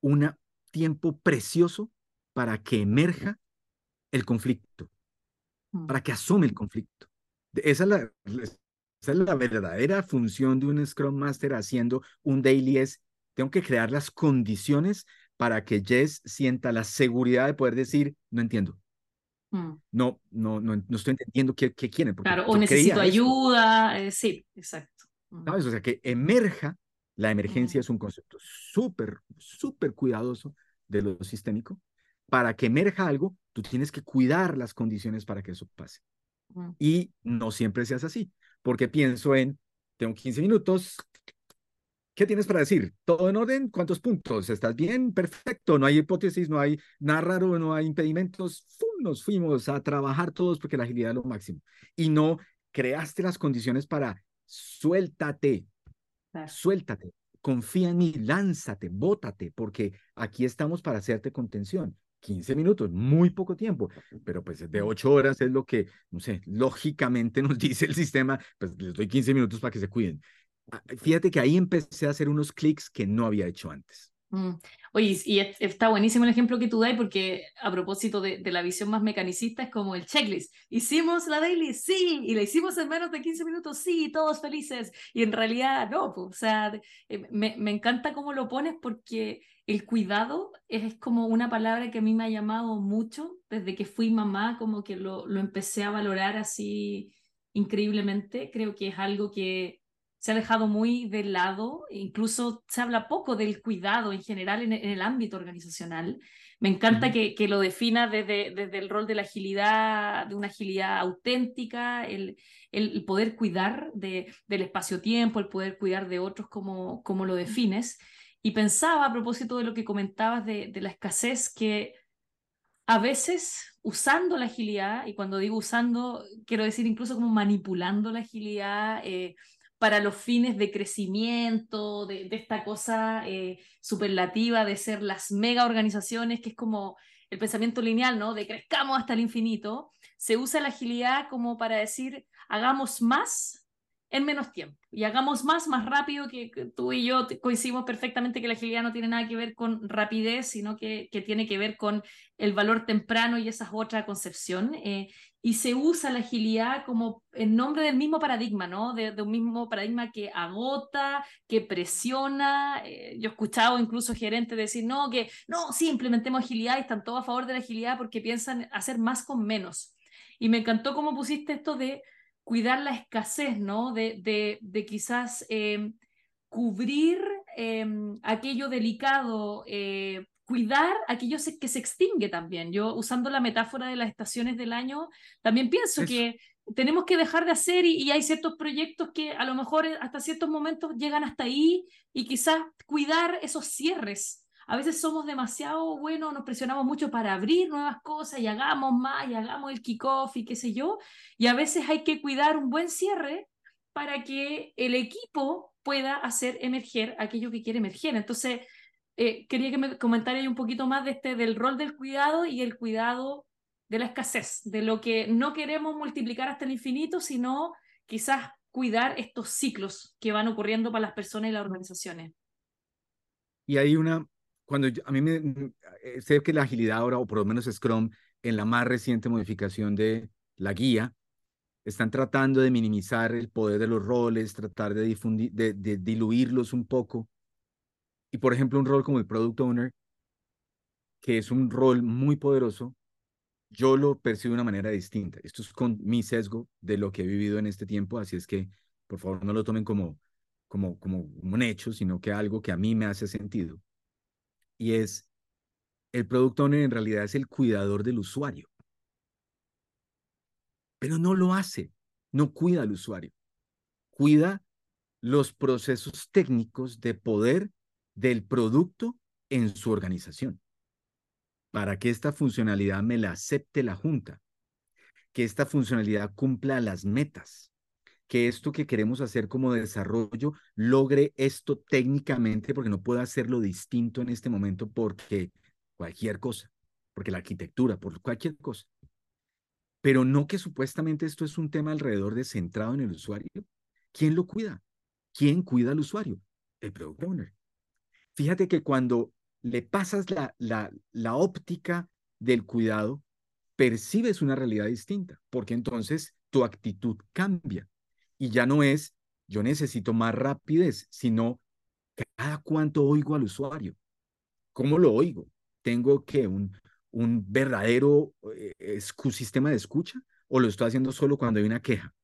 un tiempo precioso para que emerja el conflicto, mm. para que asome el conflicto. Esa es la, esa es la verdadera función de un Scrum Master haciendo un daily es, tengo que crear las condiciones para que Jess sienta la seguridad de poder decir, no entiendo. Mm. No, no, no, no estoy entendiendo qué, qué quieren. Claro, o necesito ayuda, eh, sí, exacto. Mm. ¿Sabes? O sea, que emerja, la emergencia es un concepto súper, súper cuidadoso de lo sistémico. Para que emerja algo, tú tienes que cuidar las condiciones para que eso pase. Y no siempre seas así porque pienso en, tengo 15 minutos, ¿qué tienes para decir? ¿Todo en orden? ¿Cuántos puntos? ¿Estás bien? Perfecto, no hay hipótesis, no hay nada raro, no hay impedimentos. Nos fuimos a trabajar todos porque la agilidad es lo máximo. Y no creaste las condiciones para suéltate, suéltate, confía en mí, lánzate, bótate, porque aquí estamos para hacerte contención. 15 minutos, muy poco tiempo, pero pues de 8 horas es lo que, no sé, lógicamente nos dice el sistema, pues les doy 15 minutos para que se cuiden. Ah, fíjate que ahí empecé a hacer unos clics que no había hecho antes. Mm. Oye, y está buenísimo el ejemplo que tú das porque a propósito de, la visión más mecanicista es como el checklist. ¿Hicimos la daily? Sí. ¿Y la hicimos en menos de 15 minutos? Sí, todos felices. Y en realidad no, pues, o sea, eh, me, me encanta cómo lo pones porque el cuidado es, como una palabra que a mí me ha llamado mucho desde que fui mamá, como que lo, lo empecé a valorar así increíblemente. Creo que es algo que se ha dejado muy de lado, incluso se habla poco del cuidado en general en, el ámbito organizacional. Me encanta que, que, lo defina desde, desde, el rol de la agilidad, de una agilidad auténtica, el, el poder cuidar de, del espacio-tiempo, el poder cuidar de otros como, como lo defines. Y pensaba a propósito de lo que comentabas de, la escasez, que a veces usando la agilidad, y cuando digo usando, quiero decir incluso como manipulando la agilidad eh, para los fines de crecimiento, de, esta cosa eh, superlativa de ser las mega organizaciones, que es como el pensamiento lineal, ¿no? De crezcamos hasta el infinito, se usa la agilidad como para decir, hagamos más en menos tiempo y hagamos más, más rápido, que, tú y yo coincidimos perfectamente que la agilidad no tiene nada que ver con rapidez, sino que, que tiene que ver con el valor temprano y esa es otra concepción. Eh, y se usa la agilidad como en nombre del mismo paradigma, ¿no? De, un mismo paradigma que agota, que presiona. Eh, yo he escuchado incluso gerentes decir, no, que no, sí, implementemos agilidad y están todos a favor de la agilidad porque piensan hacer más con menos. Y me encantó cómo pusiste esto de cuidar la escasez, ¿no? De, de, de quizás em, cubrir em, aquello delicado, eh, cuidar aquello que se extingue también. Yo, usando la metáfora de las estaciones del año, también pienso que tenemos que dejar de hacer y, y, hay ciertos proyectos que a lo mejor hasta ciertos momentos llegan hasta ahí y quizás cuidar esos cierres a veces somos demasiado buenos, nos presionamos mucho para abrir nuevas cosas y hagamos más y hagamos el kickoff y qué sé yo. Y a veces hay que cuidar un buen cierre para que el equipo pueda hacer emerger aquello que quiere emerger. Entonces, eh, quería que me comentara un poquito más de este, del rol del cuidado y el cuidado de la escasez, de lo que no queremos multiplicar hasta el infinito, sino quizás cuidar estos ciclos que van ocurriendo para las personas y las organizaciones. Y hay una, cuando a mí me mm, eh, sé que la agilidad ahora, o por lo menos Scrum, en la más reciente modificación de la guía, están tratando de minimizar el poder de los roles, tratar de, difundir, de, diluirlos un poco. Y por ejemplo, un rol como el Product Owner que es un rol muy poderoso, yo lo percibo de una manera distinta. Esto es con mi sesgo de lo que he vivido en este tiempo, así es que por favor no lo tomen como, como, como un hecho, sino que algo que a mí me hace sentido. Y es, el producto owner en realidad es el cuidador del usuario, pero no lo hace, no cuida al usuario, cuida los procesos técnicos de poder del producto en su organización. Para que esta funcionalidad me la acepte la Junta, que esta funcionalidad cumpla las metas, que esto que queremos hacer como desarrollo logre esto técnicamente, porque no puedo hacerlo distinto en este momento porque cualquier cosa, porque la arquitectura, por cualquier cosa. Pero no que supuestamente esto es un tema alrededor de centrado en el usuario. ¿Quién lo cuida? ¿Quién cuida al usuario? El product owner. Fíjate que cuando le pasas la, la, la óptica del cuidado, percibes una realidad distinta, porque entonces tu actitud cambia y ya no es yo necesito más rapidez, sino cada cuánto oigo al usuario. ¿Cómo lo oigo? ¿Tengo que un, un verdadero eh, sistema de escucha o lo estoy haciendo solo cuando hay una queja?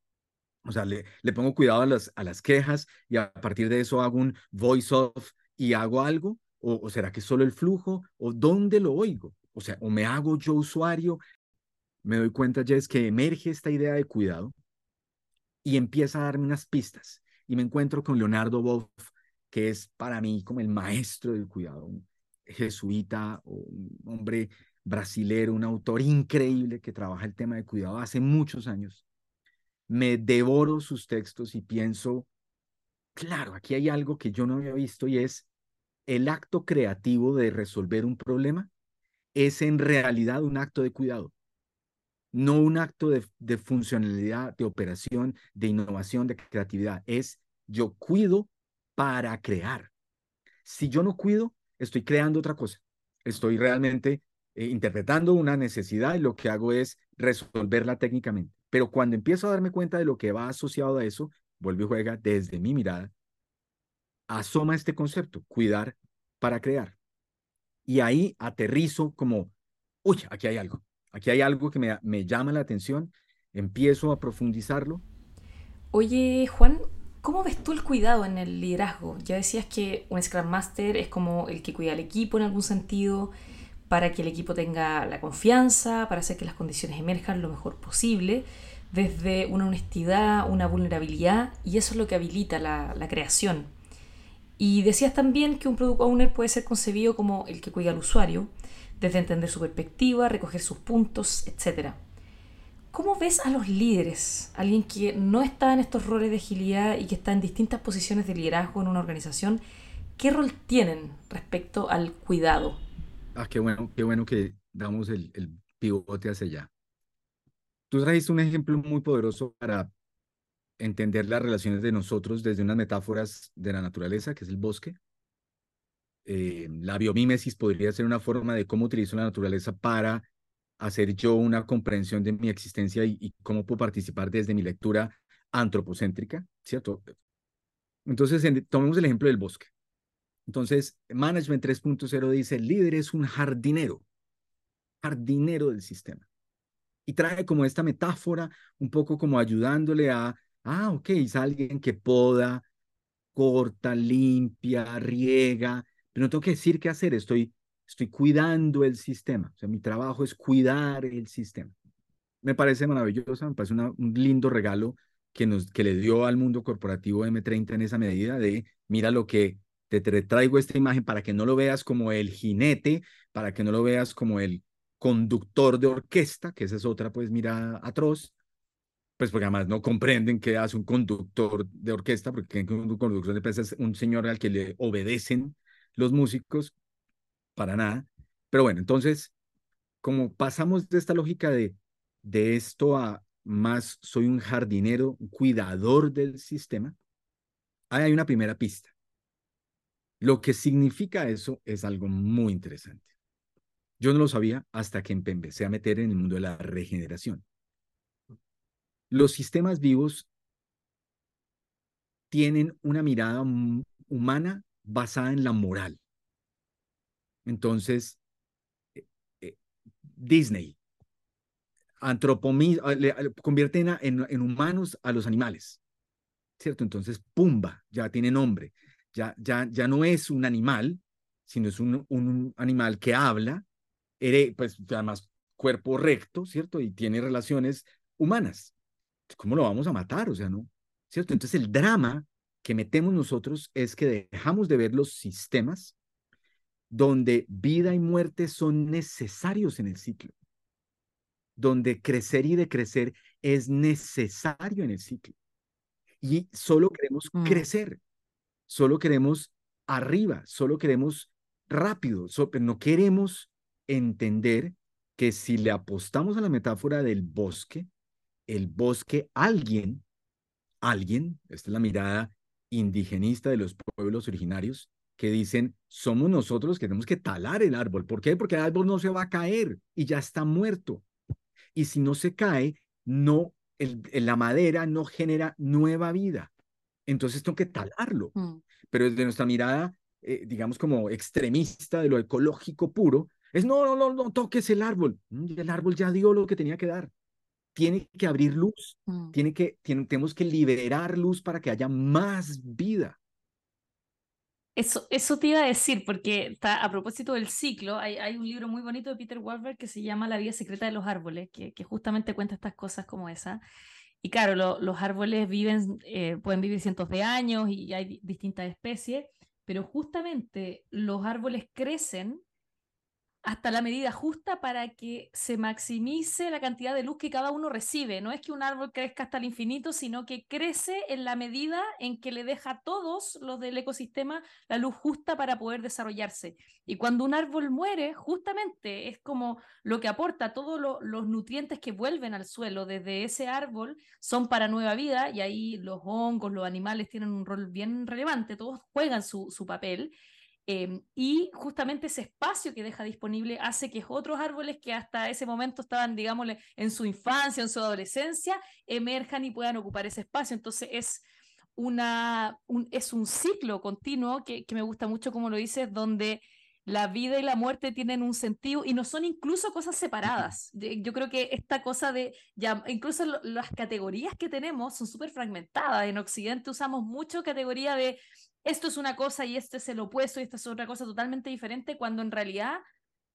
O sea, le, le pongo cuidado a las, a las quejas y a partir de eso hago un voice off y hago algo ¿O, será que solo el flujo? ¿O dónde lo oigo? O sea, o me hago yo usuario, me doy cuenta ya es que emerge esta idea de cuidado y empieza a darme unas pistas. Y me encuentro con Leonardo Boff, que es para mí como el maestro del cuidado, un jesuita, un hombre brasilero, un autor increíble que trabaja el tema de cuidado hace muchos años. Me devoro sus textos y pienso, claro, aquí hay algo que yo no había visto y es el acto creativo de resolver un problema es en realidad un acto de cuidado, no un acto de, funcionalidad, de operación, de innovación, de creatividad. Es yo cuido para crear. Si yo no cuido, estoy creando otra cosa. Estoy realmente eh, interpretando una necesidad y lo que hago es resolverla técnicamente. Pero cuando empiezo a darme cuenta de lo que va asociado a eso, vuelve y juega desde mi mirada asoma este concepto, cuidar para crear. Y ahí aterrizo como, uy, aquí hay algo, aquí hay algo que me, me llama la atención, empiezo a profundizarlo. Oye, Juan, ¿cómo ves tú el cuidado en el liderazgo? Ya decías que un Scrum Master es como el que cuida al equipo en algún sentido, para que el equipo tenga la confianza, para hacer que las condiciones emerjan lo mejor posible, desde una honestidad, una vulnerabilidad, y eso es lo que habilita la, la creación. Y decías también que un Product Owner puede ser concebido como el que cuida al usuario, desde entender su perspectiva, recoger sus puntos, etc. ¿Cómo ves a los líderes? Alguien que no está en estos roles de agilidad y que está en distintas posiciones de liderazgo en una organización, ¿qué rol tienen respecto al cuidado? Ah, qué bueno, qué bueno que damos el, el pivote hacia allá. Tú trajiste un ejemplo muy poderoso para entender las relaciones de nosotros desde unas metáforas de la naturaleza, que es el bosque. Eh, la biomímesis podría ser una forma de cómo utilizo la naturaleza para hacer yo una comprensión de mi existencia y, cómo puedo participar desde mi lectura antropocéntrica, ¿cierto? Entonces, tomemos el ejemplo del bosque. Entonces, Management 3.0 dice, el líder es un jardinero, jardinero del sistema. Y trae como esta metáfora, un poco como ayudándole a Ah, ok, es alguien que poda, corta, limpia, riega, pero no tengo que decir qué hacer, estoy, estoy cuidando el sistema. O sea, mi trabajo es cuidar el sistema. Me parece maravilloso, me parece un lindo regalo que, nos, que le dio al mundo corporativo M30 en esa medida de, mira lo que te, te traigo esta imagen para que no lo veas como el jinete, para que no lo veas como el conductor de orquesta, que esa es otra, pues mira, atroz, pues porque además no comprenden qué hace un conductor de orquesta, porque un conductor de orquesta es un señor al que le obedecen los músicos, para nada. Pero bueno, entonces, como pasamos de esta lógica de, de esto a más soy un jardinero, un cuidador del sistema, ahí hay una primera pista. Lo que significa eso es algo muy interesante. Yo no lo sabía hasta que empecé a meter en el mundo de la regeneración. Los sistemas vivos tienen una mirada humana basada en la moral. Entonces, Disney antropomi convierte en, en, humanos a los animales, ¿cierto? Entonces, Pumba ya tiene nombre, ya, ya, ya no es un animal, sino es un, un animal que habla, pues además cuerpo recto, ¿cierto? Y tiene relaciones humanas. ¿Cómo lo vamos a matar? O sea, ¿no? ¿Cierto? Entonces el drama que metemos nosotros es que dejamos de ver los sistemas donde vida y muerte son necesarios en el ciclo, donde crecer y decrecer es necesario en el ciclo. Y solo queremos mm. crecer, solo queremos arriba, solo queremos rápido, no queremos entender que si le apostamos a la metáfora del bosque, el bosque, alguien, alguien, esta es la mirada indigenista de los pueblos originarios, que dicen, somos nosotros que tenemos que talar el árbol. ¿Por qué? Porque el árbol no se va a caer y ya está muerto. Y si no se cae, no, el, la madera no genera nueva vida. Entonces tengo que talarlo. Mm. Pero desde nuestra mirada, eh, digamos como extremista de lo ecológico puro, es no, no, no, no toques el árbol. Mm, el árbol ya dio lo que tenía que dar. Tiene que abrir luz, mm. tiene que, tenemos que liberar luz para que haya más vida. Eso, eso te iba a decir, porque está, a propósito del ciclo, hay, hay, un libro muy bonito de Peter Wahlberg que se llama La vida secreta de los árboles, que, que justamente cuenta estas cosas como esa. Y claro, los árboles viven, eh, pueden vivir cientos de años y hay distintas especies, pero justamente los árboles crecen hasta la medida justa para que se maximice la cantidad de luz que cada uno recibe. No es que un árbol crezca hasta el infinito, sino que crece en la medida en que le deja a todos los del ecosistema la luz justa para poder desarrollarse. Y cuando un árbol muere, justamente es como lo que aporta todos los nutrientes que vuelven al suelo desde ese árbol son para nueva vida y ahí los hongos, los animales tienen un rol bien relevante, todos juegan su, su papel. Em, y justamente ese espacio que deja disponible hace que otros árboles que hasta ese momento estaban, digámosle, en su infancia, en su adolescencia, emerjan y puedan ocupar ese espacio. Entonces es, una, un, es un ciclo continuo que, que me gusta mucho, como lo dices, donde la vida y la muerte tienen un sentido y no son incluso cosas separadas. Yo creo que esta cosa de, ya, incluso las categorías que tenemos son súper fragmentadas. En Occidente usamos mucho categoría de esto es una cosa y este es el opuesto y esta es otra cosa totalmente diferente, cuando en realidad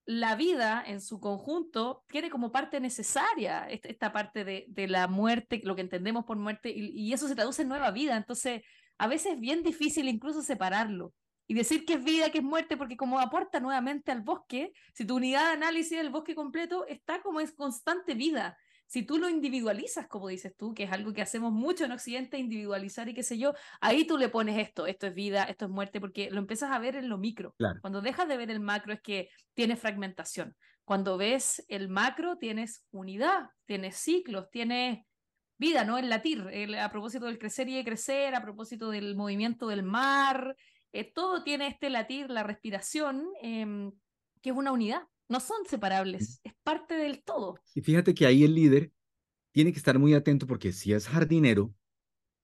la vida en su conjunto tiene como parte necesaria esta, parte de, de, la muerte, lo que entendemos por muerte, y, y, eso se traduce en nueva vida. Entonces, a veces es bien difícil incluso separarlo y decir que es vida, que es muerte, porque como aporta nuevamente al bosque, si tu unidad de análisis del bosque completo está como es constante vida si tú lo individualizas, como dices tú, que es algo que hacemos mucho en Occidente, individualizar y qué sé yo, ahí tú le pones esto, esto es vida, esto es muerte, porque lo empiezas a ver en lo micro. Cuando dejas de ver el macro es que tienes fragmentación. Cuando ves el macro tienes unidad, tienes ciclos, tienes vida, ¿no? El latir, a propósito del crecer y de crecer, a propósito del movimiento del mar, eh, todo tiene este latir, la respiración, em, que es una unidad no son separables, es parte del todo. Y fíjate que ahí el líder tiene que estar muy atento porque si es jardinero,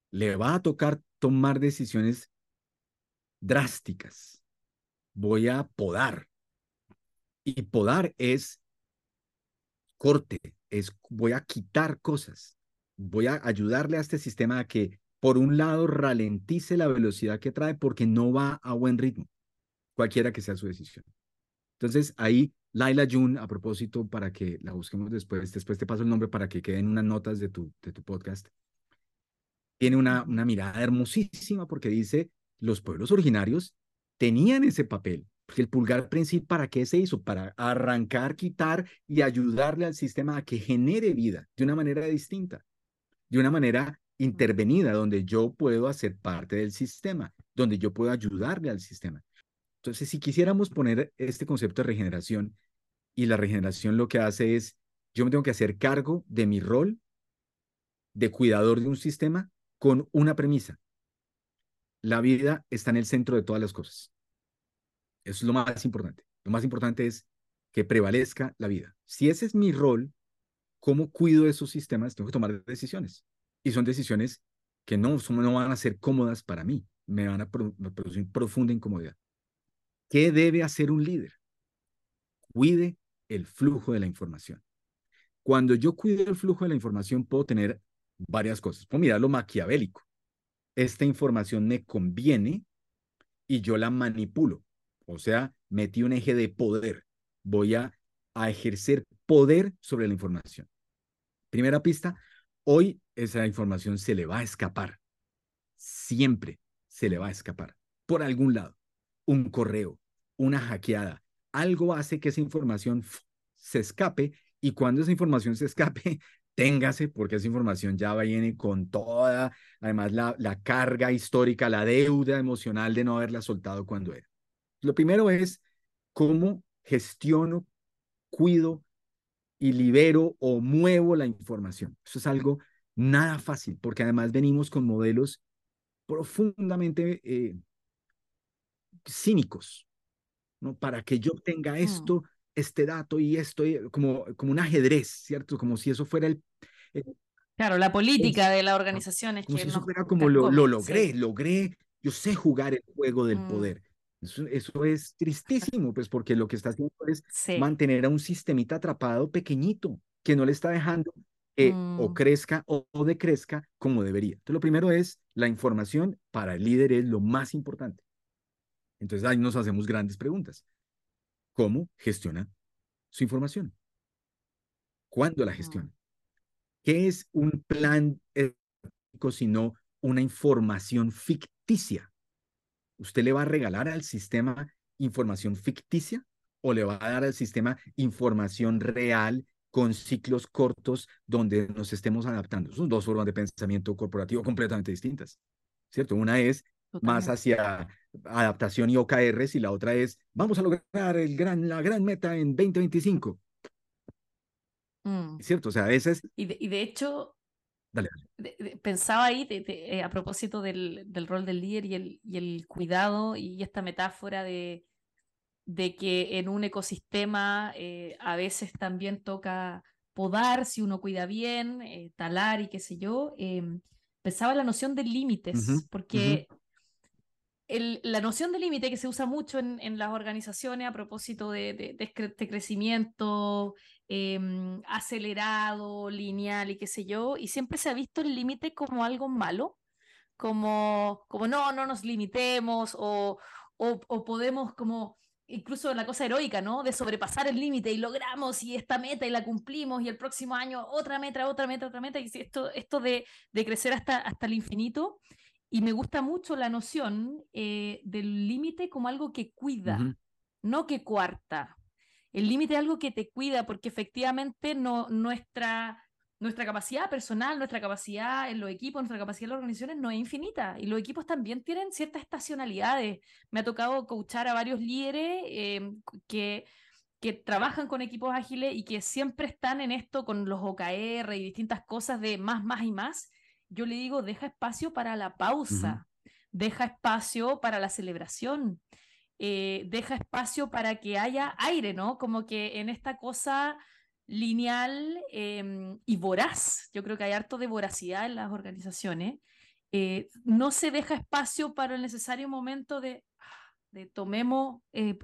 le va a tocar tomar decisiones drásticas. Voy a podar. Y podar es corte, es voy a quitar cosas. Voy a ayudarle a este sistema a que, por un lado, ralentice la velocidad que trae porque no va a buen ritmo, cualquiera que sea su decisión. Entonces, ahí Laila Jun, a propósito, para que la busquemos después, después te paso el nombre para que queden unas notas de tu, de tu podcast. Tiene una, una mirada hermosísima porque dice, los pueblos originarios tenían ese papel. Porque el pulgar principal, ¿para qué se hizo? Para arrancar, quitar y ayudarle al sistema a que genere vida de una manera distinta, de una manera intervenida, donde yo puedo hacer parte del sistema, donde yo puedo ayudarle al sistema. Entonces, si quisiéramos poner este concepto de regeneración, y la regeneración lo que hace es, yo me tengo que hacer cargo de mi rol de cuidador de un sistema con una premisa. La vida está en el centro de todas las cosas. Eso es lo más importante. Lo más importante es que prevalezca la vida. Si ese es mi rol, ¿cómo cuido esos sistemas? Tengo que tomar decisiones. Y son decisiones que no, no van a ser cómodas para mí, me van a producir profunda incomodidad. ¿Qué debe hacer un líder? Cuide el flujo de la información. Cuando yo cuido el flujo de la información, puedo tener varias cosas. Puedo mirar lo maquiavélico. Esta información me conviene y yo la manipulo. O sea, metí un eje de poder. Voy a, a ejercer poder sobre la información. Primera pista, hoy esa información se le va a escapar. Siempre se le va a escapar. Por algún lado. Un correo, una hackeada. Algo hace que esa información se escape y cuando esa información se escape, téngase, porque esa información ya viene con toda, además, la, la carga histórica, la deuda emocional de no haberla soltado cuando era. Lo primero es cómo gestiono, cuido y libero o muevo la información. Eso es algo nada fácil, porque además venimos con modelos profundamente eh, cínicos, ¿no? Para que yo obtenga mm. esto, este dato y esto, como, como un ajedrez, ¿cierto? Como si eso fuera el... claro, la política de la organización es como que... Si eso fuera como lo, lo logré, logré, yo sé jugar el juego del mm. poder. Eso, es tristísimo, pues porque lo que está haciendo es mantener a un sistemita atrapado pequeñito, que no le está dejando que o mm. crezca o, o, decrezca como debería. Entonces, lo primero es la información para el líder es lo más importante. Entonces, ahí nos hacemos grandes preguntas. ¿Cómo gestiona su información? ¿Cuándo la gestiona? ¿Qué es un plan ético sino una información ficticia? ¿Usted le va a regalar al sistema información ficticia o le va a dar al sistema información real con ciclos cortos donde nos estemos adaptando? Son dos formas de pensamiento corporativo completamente distintas, ¿cierto? Una es más hacia adaptación y OKRs y la otra es vamos a lograr el gran, la gran meta en 2025. Mm. ¿Cierto? O sea, esa es... Y y de hecho, pensaba ahí eh, a propósito del, del, rol del líder y el, y el cuidado y esta metáfora de, de que en un ecosistema eh, a veces también toca podar si uno cuida bien, eh, talar y qué sé yo. Em, pensaba la noción de límites, porque la noción de límite que se usa mucho en, en, las organizaciones a propósito de, de, crecimiento em, acelerado, lineal y qué sé yo, y siempre se ha visto el límite como algo malo, como, como no, no nos limitemos o, o, o podemos como incluso la cosa heroica, ¿no? De sobrepasar el límite y logramos y esta meta y la cumplimos y el próximo año otra meta, otra meta, otra meta, y esto, esto de, de crecer hasta, hasta el infinito y me gusta mucho la noción eh, del límite como algo que cuida, no que cuarta. El límite es algo que te cuida porque efectivamente no, nuestra, nuestra capacidad personal, nuestra capacidad en los equipos, nuestra capacidad en las organizaciones no es infinita. Y los equipos también tienen ciertas estacionalidades. Me ha tocado coachar a varios líderes em, que, que trabajan con equipos ágiles y que siempre están en esto con los OKR y distintas cosas de más, más y más yo le digo, deja espacio para la pausa, deja espacio para la celebración, eh, deja espacio para que haya aire, ¿no? Como que en esta cosa lineal em, y voraz, yo creo que hay harto de voracidad en las organizaciones, eh, no se deja espacio para el necesario momento de, de tomemos, eh,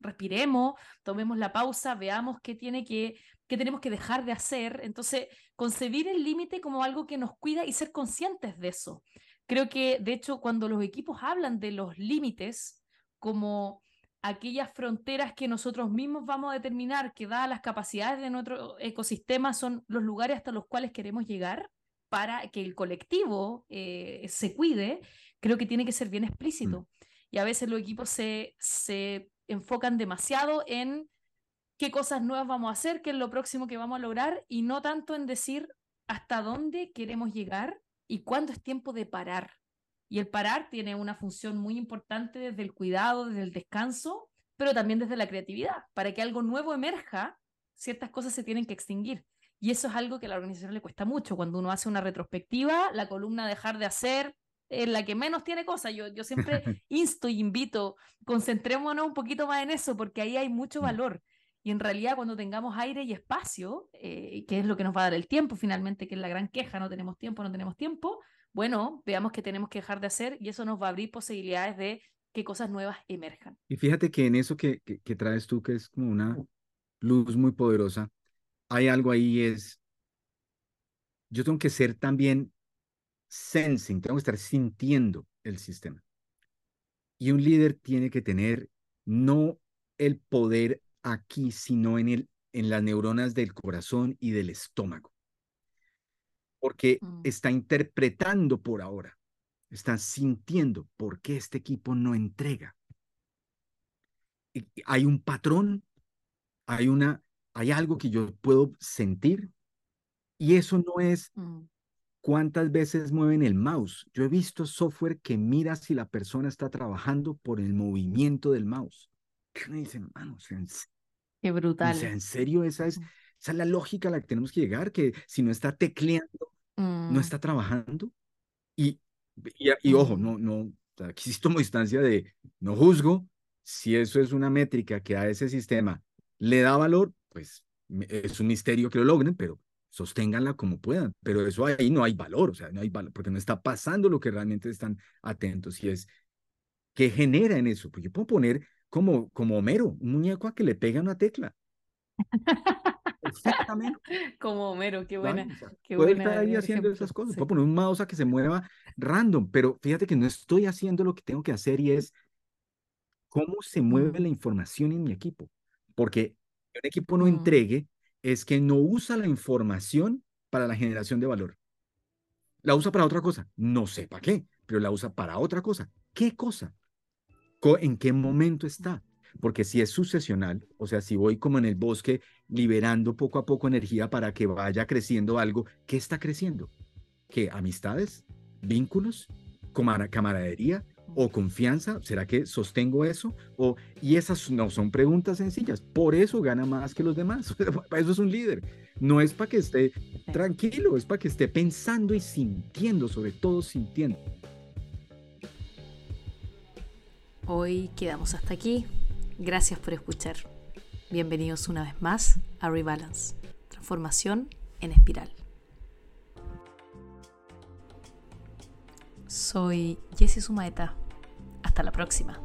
respiremos, tomemos la pausa, veamos qué tiene que qué tenemos que dejar de hacer. Entonces, concebir el límite como algo que nos cuida y ser conscientes de eso. Creo que, de hecho, cuando los equipos hablan de los límites como aquellas fronteras que nosotros mismos vamos a determinar, que dadas las capacidades de nuestro ecosistema, son los lugares hasta los cuales queremos llegar para que el colectivo eh, se cuide, creo que tiene que ser bien explícito. Mm. Y a veces los equipos se, se enfocan demasiado en qué cosas nuevas vamos a hacer, qué es lo próximo que vamos a lograr y no tanto en decir hasta dónde queremos llegar y cuándo es tiempo de parar. Y el parar tiene una función muy importante desde el cuidado, desde el descanso, pero también desde la creatividad. Para que algo nuevo emerja, ciertas cosas se tienen que extinguir. Y eso es algo que a la organización le cuesta mucho. Cuando uno hace una retrospectiva, la columna dejar de hacer es la que menos tiene cosas. Yo, yo siempre insto y invito, concentrémonos un poquito más en eso, porque ahí hay mucho mm. valor. Y en realidad cuando tengamos aire y espacio, eh, que es lo que nos va a dar el tiempo finalmente, que es la gran queja, no tenemos tiempo, no tenemos tiempo, bueno, veamos que tenemos que dejar de hacer y eso nos va a abrir posibilidades de que cosas nuevas emerjan. Y fíjate que en eso que, que, traes tú, que es como una, luz muy poderosa, hay algo ahí es, yo tengo que ser también sensing, tengo que estar sintiendo el sistema. Y un líder tiene que tener no el poder aquí, sino en, el, en las neuronas del corazón y del estómago. Porque mm. está interpretando por ahora, está sintiendo por qué este equipo no entrega. hay un patrón, hay una, hay algo que yo puedo sentir y eso no es mm. cuántas veces mueven el mouse. Yo he visto software que mira si la persona está trabajando por el movimiento del mouse. ¿Qué me dicen, hermano? Qué brutal. O sea, en serio, esa es, esa la lógica a la que tenemos que llegar, que si no está tecleando, no mm. está trabajando. Y, y, ojo, no, no, aquí sí tomo distancia de, no juzgo, si eso es una métrica que a ese sistema le da valor, pues es un misterio que lo logren, pero sosténganla como puedan. Pero eso ahí no hay valor, o sea, no hay valor, porque no está pasando lo que realmente están atentos. Y es, ¿qué genera en eso? Pues yo puedo poner como, como Homero, un muñeco a que le pega una tecla. Exactamente. Como Homero, qué buena. qué puedo estar ahí haciendo esas cosas. Puedo poner un mouse a que se mueva random, pero fíjate que no estoy haciendo lo que tengo que hacer y es cómo se mueve la información en mi equipo. Porque un equipo no mm. entregue es que no usa la información para la generación de valor. La usa para otra cosa. No sé para qué, pero la usa para otra cosa. ¿Qué cosa? ¿En qué momento está? Porque si es sucesional, o sea, si voy como en el bosque liberando poco a poco energía para que vaya creciendo algo, ¿qué está creciendo? ¿Qué? ¿Amistades? ¿Vínculos? ¿Camaradería? o confianza? ¿Será que sostengo eso? O, y esas no son preguntas sencillas. Por eso gana más que los demás. Para eso es un líder. No es para que esté tranquilo, es para que esté pensando y sintiendo, sobre todo sintiendo. Hoy quedamos hasta aquí. Gracias por escuchar. Bienvenidos una vez más a Rebalance, transformación en espiral. Soy Jessie Sumaeta. Hasta la próxima.